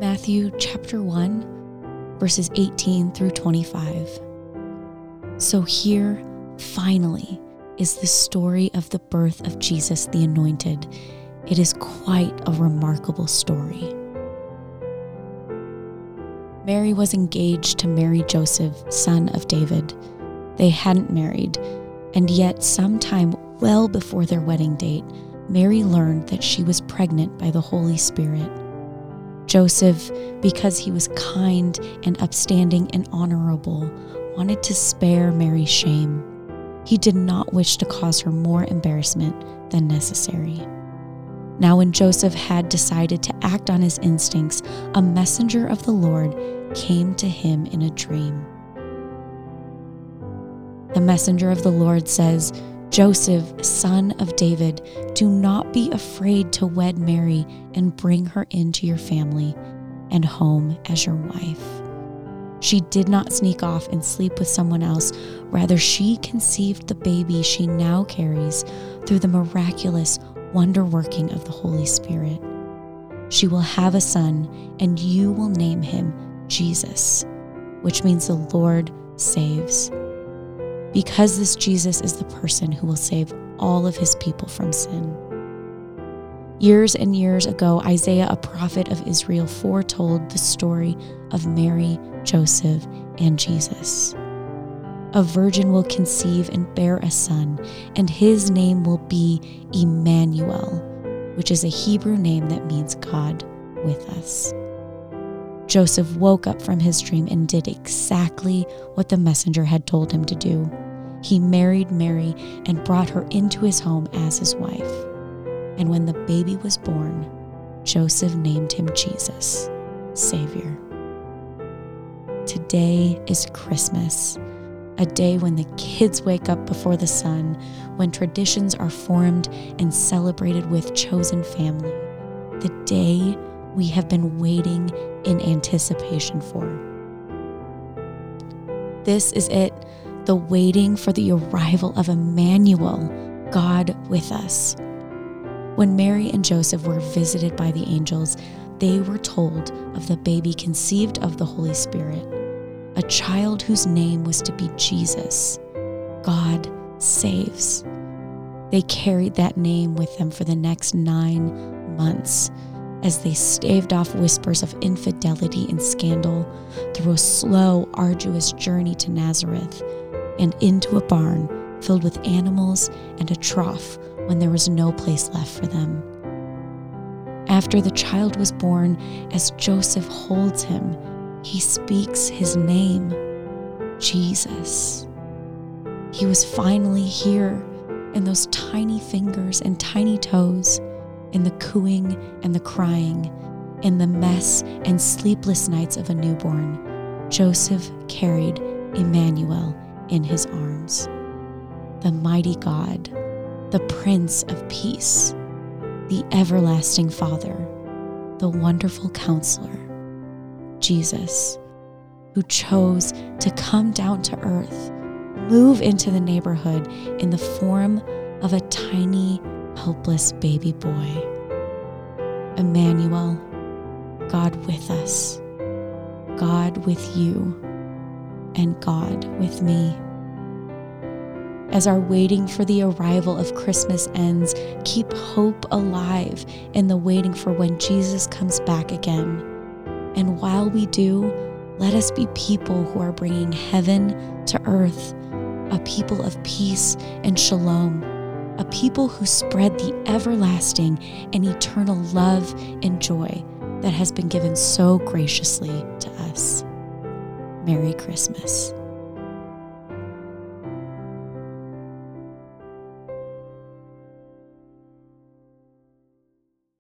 Matthew chapter 1, verses 18 through 25. So here, finally, is the story of the birth of Jesus the Anointed. It is quite a remarkable story. Mary was engaged to marry Joseph, son of David. They hadn't married, and yet, sometime well before their wedding date, Mary learned that she was pregnant by the Holy Spirit. Joseph, because he was kind and upstanding and honorable, wanted to spare Mary shame. He did not wish to cause her more embarrassment than necessary. Now, when Joseph had decided to act on his instincts, a messenger of the Lord came to him in a dream. The messenger of the Lord says, Joseph, son of David, do not be afraid to wed Mary and bring her into your family and home as your wife. She did not sneak off and sleep with someone else. Rather, she conceived the baby she now carries through the miraculous wonder working of the Holy Spirit. She will have a son, and you will name him Jesus, which means the Lord saves because this Jesus is the person who will save all of his people from sin. Years and years ago, Isaiah, a prophet of Israel, foretold the story of Mary, Joseph, and Jesus. A virgin will conceive and bear a son, and his name will be Emmanuel, which is a Hebrew name that means God with us. Joseph woke up from his dream and did exactly what the messenger had told him to do. He married Mary and brought her into his home as his wife. And when the baby was born, Joseph named him Jesus, Savior. Today is Christmas, a day when the kids wake up before the sun, when traditions are formed and celebrated with chosen family, the day we have been waiting in anticipation for. This is it the waiting for the arrival of Emmanuel, God with us. When Mary and Joseph were visited by the angels, they were told of the baby conceived of the Holy Spirit, a child whose name was to be Jesus. God saves. They carried that name with them for the next nine months as they staved off whispers of infidelity and scandal through a slow, arduous journey to Nazareth and into a barn filled with animals and a trough when there was no place left for them. After the child was born, as Joseph holds him, he speaks his name, Jesus. He was finally here in those tiny fingers and tiny toes, in the cooing and the crying, in the mess and sleepless nights of a newborn. Joseph carried Emmanuel in his arms. The mighty God, the Prince of Peace, the everlasting Father, the wonderful Counselor, Jesus, who chose to come down to earth, move into the neighborhood in the form of a tiny, helpless baby boy. Emmanuel, God with us, God with you and God with me. As our waiting for the arrival of Christmas ends, keep hope alive in the waiting for when Jesus comes back again. And while we do, let us be people who are bringing heaven to earth, a people of peace and shalom, a people who spread the everlasting and eternal love and joy that has been given so graciously to us. Merry Christmas.